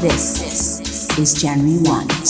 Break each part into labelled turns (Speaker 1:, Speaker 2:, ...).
Speaker 1: This
Speaker 2: is January 1.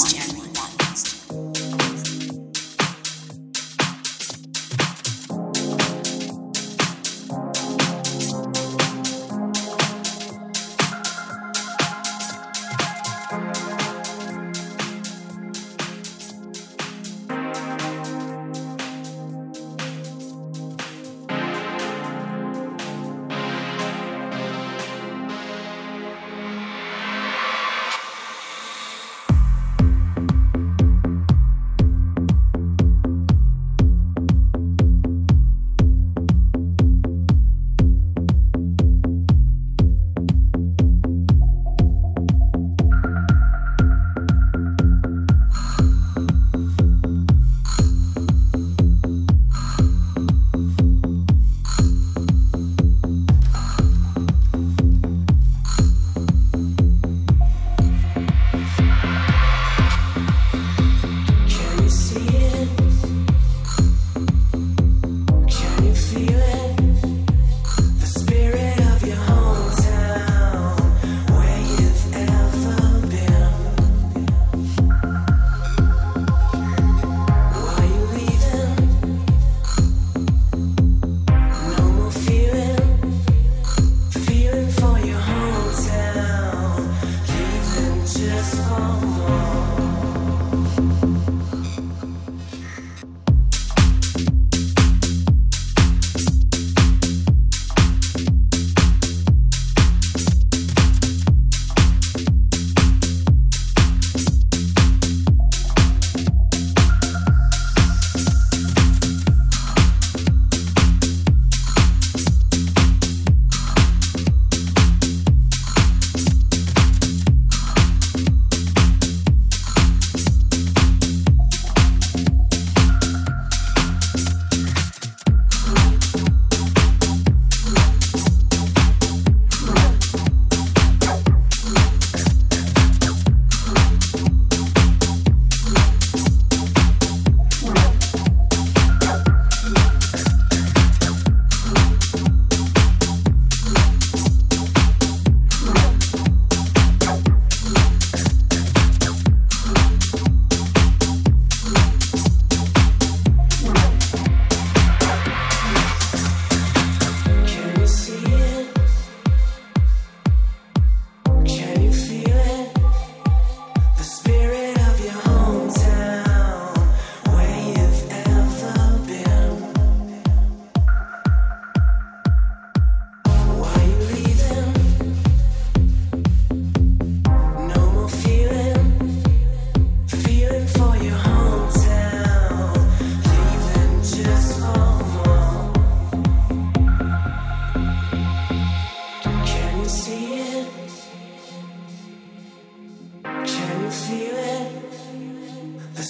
Speaker 3: Can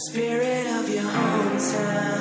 Speaker 3: of your it?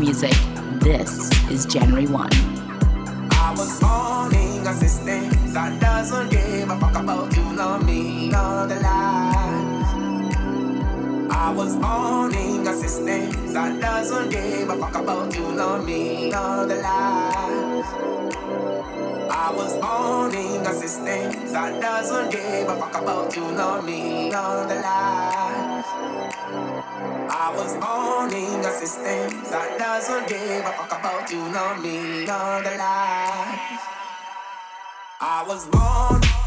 Speaker 2: Music. This is January 1.
Speaker 4: I was morning assistant that doesn't give a fuck about you, love me, the lies. I was assistant that doesn't give a fuck about you, the. I was that doesn't give a fuck about you, love me, the lies. I was born in a system that doesn't give a fuck about you, nor me, nor the lies. I was born.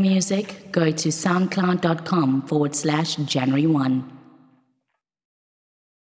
Speaker 2: Music, go to soundcloud.com forward slash January 1.